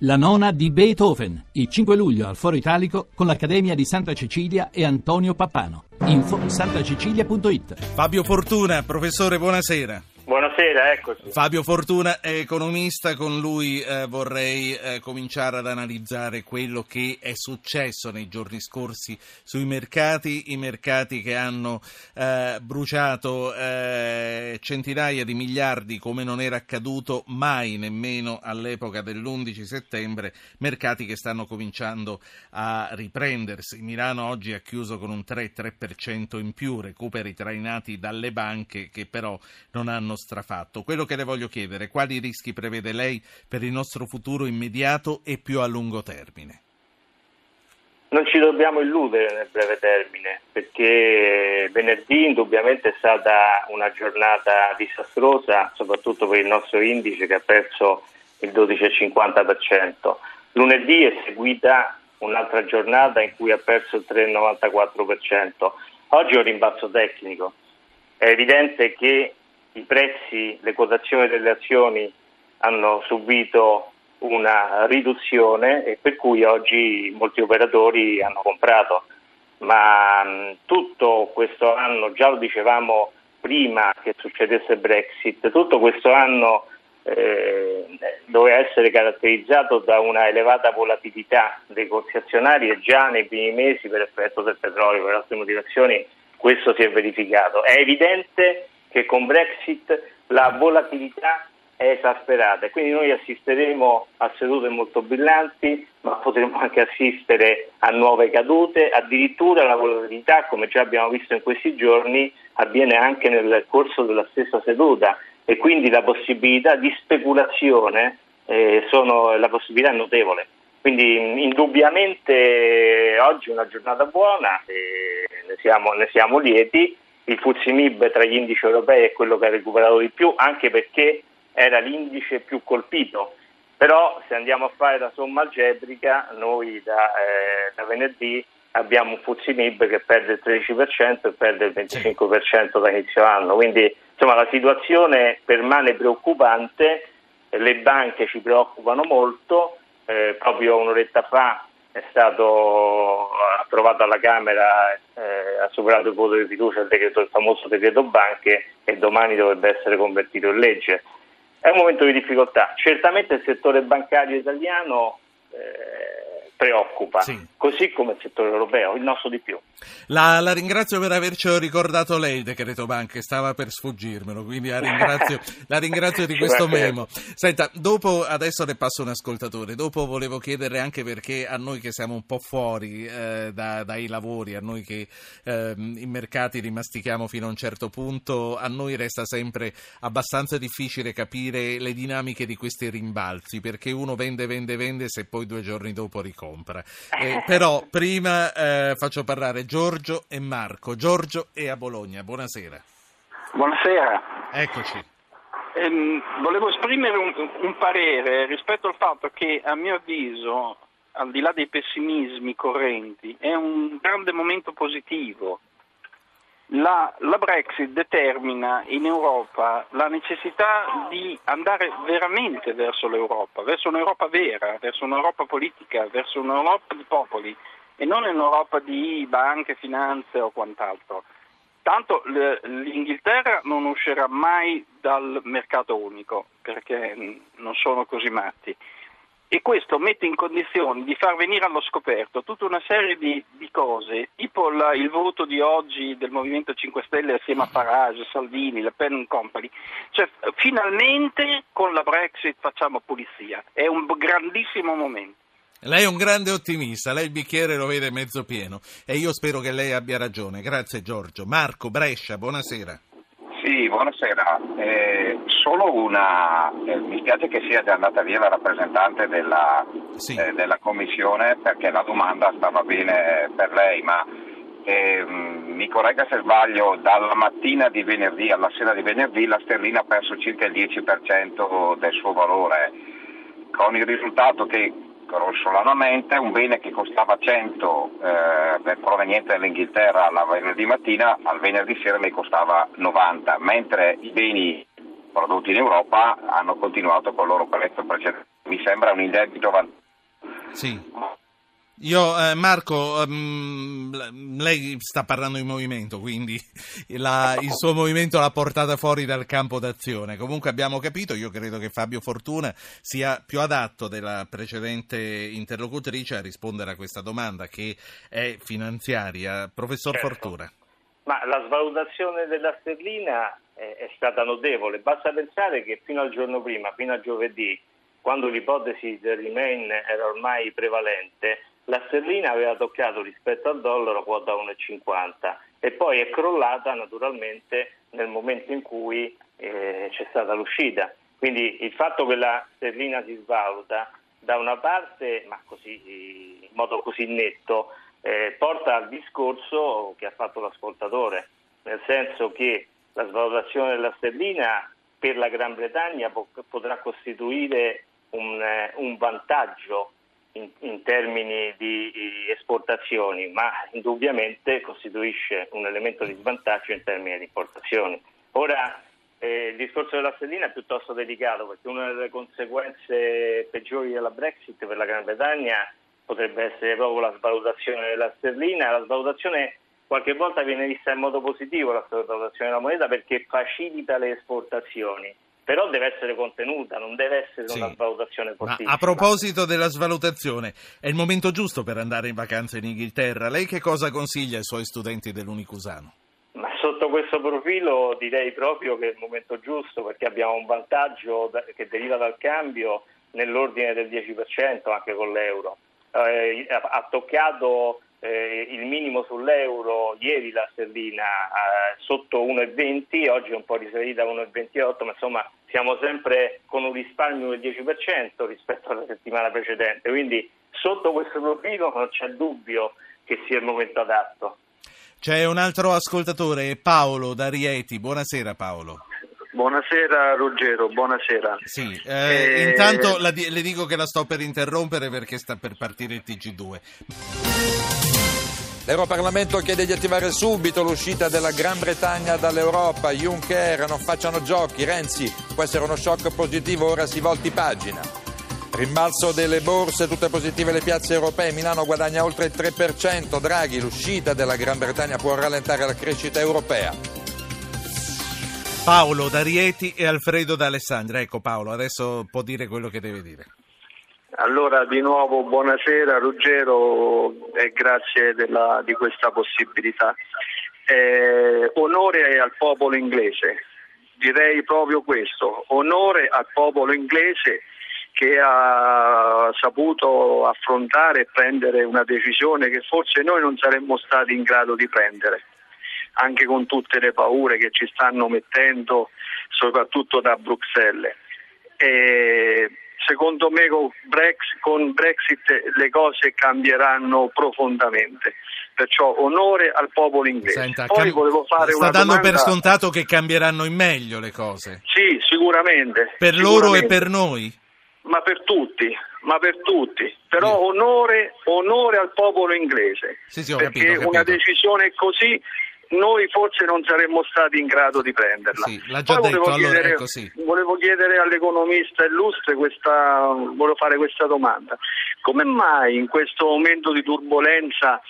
La nona di Beethoven, il 5 luglio al Foro Italico con l'Accademia di Santa Cecilia e Antonio Pappano. Info santacecilia.it Fabio Fortuna, professore, buonasera. Buonasera, eccoci. Fabio Fortuna è economista, con lui eh, vorrei eh, cominciare ad analizzare quello che è successo nei giorni scorsi sui mercati, i mercati che hanno eh, bruciato eh, centinaia di miliardi come non era accaduto mai nemmeno all'epoca dell'11 settembre, mercati che stanno cominciando a riprendersi. Milano oggi ha chiuso con un 3-3% in più, recuperi trainati dalle banche che però non hanno strafatto. Quello che le voglio chiedere, quali rischi prevede lei per il nostro futuro immediato e più a lungo termine? Non ci dobbiamo illudere nel breve termine, perché venerdì indubbiamente è stata una giornata disastrosa, soprattutto per il nostro indice che ha perso il 12,50%. Lunedì è seguita un'altra giornata in cui ha perso il 3,94%. Oggi è un rimbalzo tecnico. È evidente che i prezzi, le quotazioni delle azioni hanno subito una riduzione e per cui oggi molti operatori hanno comprato. Ma tutto questo anno, già lo dicevamo prima che succedesse Brexit, tutto questo anno eh, doveva essere caratterizzato da una elevata volatilità dei corsi azionari e già nei primi mesi per effetto del petrolio, per altre motivazioni, questo si è verificato. È evidente che con Brexit la volatilità è esasperata. E quindi noi assisteremo a sedute molto brillanti, ma potremo anche assistere a nuove cadute, addirittura la volatilità, come già abbiamo visto in questi giorni, avviene anche nel corso della stessa seduta. E quindi la possibilità di speculazione eh, sono, la possibilità notevole. Quindi indubbiamente oggi è una giornata buona, ne siamo, ne siamo lieti il Fuzimib tra gli indici europei è quello che ha recuperato di più, anche perché era l'indice più colpito. Però se andiamo a fare la somma algebrica, noi da, eh, da venerdì abbiamo un Fuzimib che perde il 13% e perde il 25% da inizio anno. Quindi insomma, la situazione permane preoccupante, le banche ci preoccupano molto, eh, proprio un'oretta fa è stato approvato alla Camera, eh, ha superato il voto di fiducia il, decreto, il famoso decreto banche e domani dovrebbe essere convertito in legge. È un momento di difficoltà. Certamente il settore bancario italiano eh, preoccupa, sì. così come il settore europeo, il nostro di più. La, la ringrazio per averci ricordato lei decreto banche, stava per sfuggirmelo, quindi la ringrazio, la ringrazio di questo memo. Senta, dopo, adesso le passo un ascoltatore, dopo volevo chiederle anche perché a noi che siamo un po' fuori eh, da, dai lavori, a noi che eh, i mercati li mastichiamo fino a un certo punto, a noi resta sempre abbastanza difficile capire le dinamiche di questi rimbalzi, perché uno vende, vende, vende se poi due giorni dopo ricorda compra. Eh, però prima eh, faccio parlare Giorgio e Marco. Giorgio è a Bologna. Buonasera. Buonasera. Eccoci. Ehm, volevo esprimere un, un parere rispetto al fatto che a mio avviso, al di là dei pessimismi correnti, è un grande momento positivo la, la, Brexit determina in Europa la necessità di andare veramente verso l'Europa, verso un'Europa vera, verso un'Europa politica, verso un'Europa di popoli e non un'Europa di banche, finanze o quant'altro. Tanto l'Inghilterra non uscirà mai dal mercato unico perché non sono così matti e questo mette in condizione di far venire allo scoperto tutta una serie di, di cose, tipo la, il voto di oggi del Movimento 5 Stelle assieme a Farage, Salvini, Le Pen Company. Cioè, finalmente con la Brexit facciamo pulizia, è un grandissimo momento. Lei è un grande ottimista, lei il bicchiere lo vede mezzo pieno e io spero che lei abbia ragione. Grazie Giorgio. Marco Brescia, buonasera. Sì, buonasera. Eh, solo una, eh, mi spiace che sia già andata via la rappresentante della, sì. eh, della Commissione perché la domanda stava bene per lei, ma ehm, mi corregga se sbaglio, dalla mattina di venerdì alla sera di venerdì la sterlina ha perso circa il 10% del suo valore, con il risultato che grossolanamente un bene che costava 100 eh, proveniente dall'Inghilterra la venerdì mattina, al venerdì sera ne costava 90, mentre i beni prodotti in Europa hanno continuato con il loro prezzo precedente. mi sembra un indebito vantaggio. Sì. Io, eh, Marco, um, lei sta parlando di movimento, quindi la, il suo movimento l'ha portata fuori dal campo d'azione. Comunque abbiamo capito, io credo che Fabio Fortuna sia più adatto della precedente interlocutrice a rispondere a questa domanda che è finanziaria. Professor certo. Fortuna. Ma la svalutazione della sterlina è, è stata notevole, basta pensare che fino al giorno prima, fino a giovedì, quando l'ipotesi del remain era ormai prevalente, la sterlina aveva toccato rispetto al dollaro quota 1,50 e poi è crollata naturalmente nel momento in cui eh, c'è stata l'uscita. Quindi il fatto che la sterlina si svaluta da una parte, ma così, in modo così netto, eh, porta al discorso che ha fatto l'ascoltatore, nel senso che la svalutazione della sterlina per la Gran Bretagna po- potrà costituire un, eh, un vantaggio in, in, termini di esportazioni, ma indubbiamente costituisce un elemento di svantaggio in termini di importazioni. Ora, eh, il discorso della sterlina è piuttosto delicato perché una delle conseguenze peggiori della Brexit per la Gran Bretagna potrebbe essere proprio la svalutazione della sterlina. La svalutazione qualche volta viene vista in modo positivo, la svalutazione della moneta, perché facilita le esportazioni però deve essere contenuta, non deve essere sì. una svalutazione fortissima. Ma a proposito della svalutazione, è il momento giusto per andare in vacanza in Inghilterra. Lei che cosa consiglia ai suoi studenti dell'Unicusano? Ma sotto questo profilo direi proprio che è il momento giusto perché abbiamo un vantaggio che deriva dal cambio nell'ordine del 10% anche con l'euro. Eh, ha toccato eh, il minimo sull'euro, ieri la sterlina eh, sotto 1,20, oggi è un po' risalita a 1,28, ma insomma siamo sempre con un risparmio del 10% rispetto alla settimana precedente, quindi sotto questo profilo non c'è dubbio che sia il momento adatto. C'è un altro ascoltatore, Paolo da Rieti. Buonasera Paolo. Buonasera Ruggero, buonasera. Sì, eh, eh... intanto la, le dico che la sto per interrompere perché sta per partire il TG2. L'Europarlamento chiede di attivare subito l'uscita della Gran Bretagna dall'Europa. Juncker non facciano giochi. Renzi può essere uno shock positivo, ora si volti pagina. Rimbalzo delle borse, tutte positive le piazze europee. Milano guadagna oltre il 3%. Draghi, l'uscita della Gran Bretagna può rallentare la crescita europea. Paolo da Rieti e Alfredo da Alessandria. Ecco Paolo, adesso può dire quello che deve dire. Allora di nuovo buonasera Ruggero e grazie della, di questa possibilità. Eh, onore al popolo inglese, direi proprio questo, onore al popolo inglese che ha saputo affrontare e prendere una decisione che forse noi non saremmo stati in grado di prendere anche con tutte le paure che ci stanno mettendo, soprattutto da Bruxelles. E secondo me con Brexit, con Brexit le cose cambieranno profondamente. Perciò onore al popolo inglese. Senta, Poi volevo fare sta una dando domanda... per scontato che cambieranno in meglio le cose. Sì, sicuramente. Per sicuramente. loro e per noi? Ma per tutti, ma per tutti. Però sì. onore, onore, al popolo inglese. Sì, sì, perché capito, capito. una decisione così noi forse non saremmo stati in grado di prenderla. Sì, l'ha già Poi detto, volevo, allora, chiedere, ecco, sì. volevo chiedere all'economista illustre questa, volevo fare questa domanda. Come mai in questo momento di turbolenza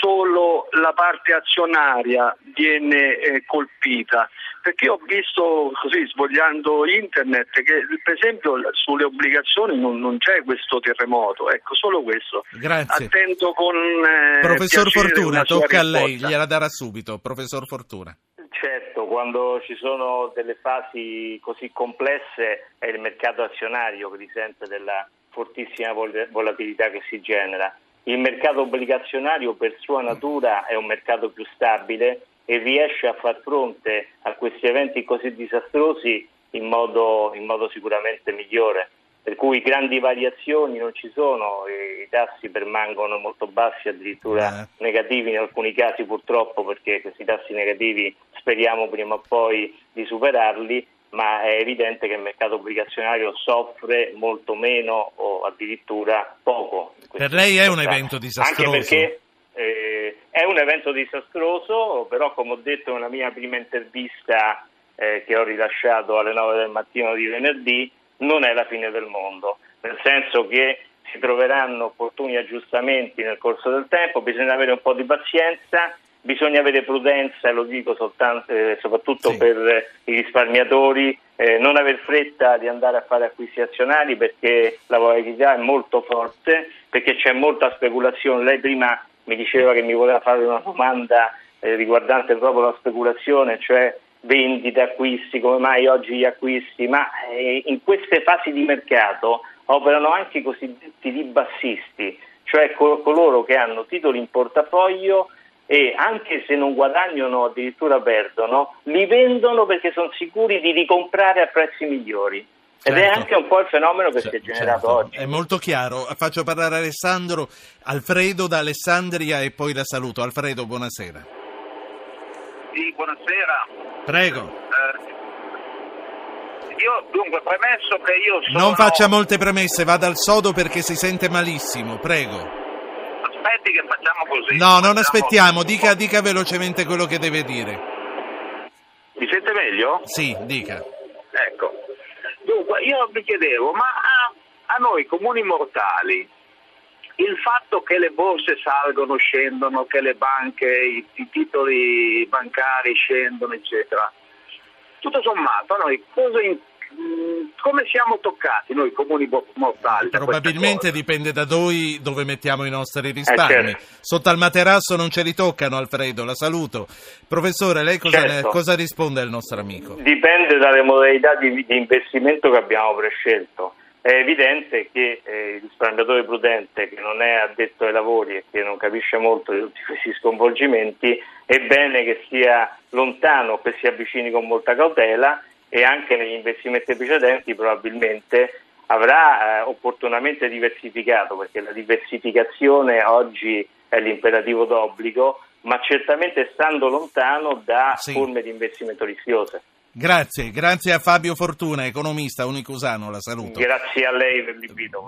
solo la parte azionaria viene eh, colpita? Perché ho visto così svogliando internet che per esempio sulle obbligazioni non, non c'è questo terremoto, ecco solo questo. Grazie. Attento con eh, Professor Fortuna, tocca a lei, gliela darà subito, professor Fortuna. Certo, quando ci sono delle fasi così complesse è il mercato azionario che risente della fortissima volatilità che si genera. Il mercato obbligazionario per sua natura è un mercato più stabile e riesce a far fronte a questi eventi così disastrosi in modo, in modo sicuramente migliore. Per cui grandi variazioni non ci sono, i tassi permangono molto bassi, addirittura eh. negativi in alcuni casi purtroppo perché questi tassi negativi speriamo prima o poi di superarli, ma è evidente che il mercato obbligazionario soffre molto meno o addirittura poco. Per lei è un evento disastroso? Anche perché eh, è un evento disastroso, però come ho detto nella mia prima intervista eh, che ho rilasciato alle 9 del mattino di venerdì, non è la fine del mondo, nel senso che si troveranno opportuni aggiustamenti nel corso del tempo, bisogna avere un po' di pazienza, bisogna avere prudenza, e lo dico soltanto, eh, soprattutto sì. per i risparmiatori, eh, non aver fretta di andare a fare acquisti azionari perché la volatilità è molto forte, perché c'è molta speculazione. Lei prima mi diceva che mi voleva fare una domanda eh, riguardante proprio la speculazione, cioè vendite, acquisti, come mai oggi gli acquisti, ma eh, in queste fasi di mercato operano anche i cosiddetti ribassisti, cioè col- coloro che hanno titoli in portafoglio e anche se non guadagnano addirittura perdono, li vendono perché sono sicuri di ricomprare a prezzi migliori. Ed certo. è anche un po' il fenomeno che C- si è generato certo. oggi. È molto chiaro. Faccio parlare Alessandro, Alfredo da Alessandria e poi la saluto. Alfredo, buonasera. Sì, buonasera. Prego. Eh, io dunque premesso che io sono... Non faccia molte premesse, vada al sodo perché si sente malissimo, prego. Aspetti che facciamo così. No, non aspettiamo, dica, dica velocemente quello che deve dire. Mi sente meglio? Sì, dica. Ecco, dunque io mi chiedevo, ma a, a noi comuni mortali il fatto che le borse salgono, scendono, che le banche, i, i titoli bancari scendono, eccetera, tutto sommato noi cosa, in, come siamo toccati noi comuni mortali? Probabilmente dipende da noi dove mettiamo i nostri risparmi. Eh, certo. Sotto al materasso non ce li toccano, Alfredo, la saluto. Professore, lei cosa, certo. ne, cosa risponde al nostro amico? Dipende dalle modalità di, di investimento che abbiamo prescelto. È evidente che eh, il risparmiatore prudente che non è addetto ai lavori e che non capisce molto di tutti questi sconvolgimenti è bene che sia lontano, che si avvicini con molta cautela e anche negli investimenti precedenti probabilmente avrà eh, opportunamente diversificato perché la diversificazione oggi è l'imperativo d'obbligo ma certamente stando lontano da sì. forme di investimento rischiose. Grazie, grazie a Fabio Fortuna, economista unicusano, la saluto. Grazie a lei per l'invito.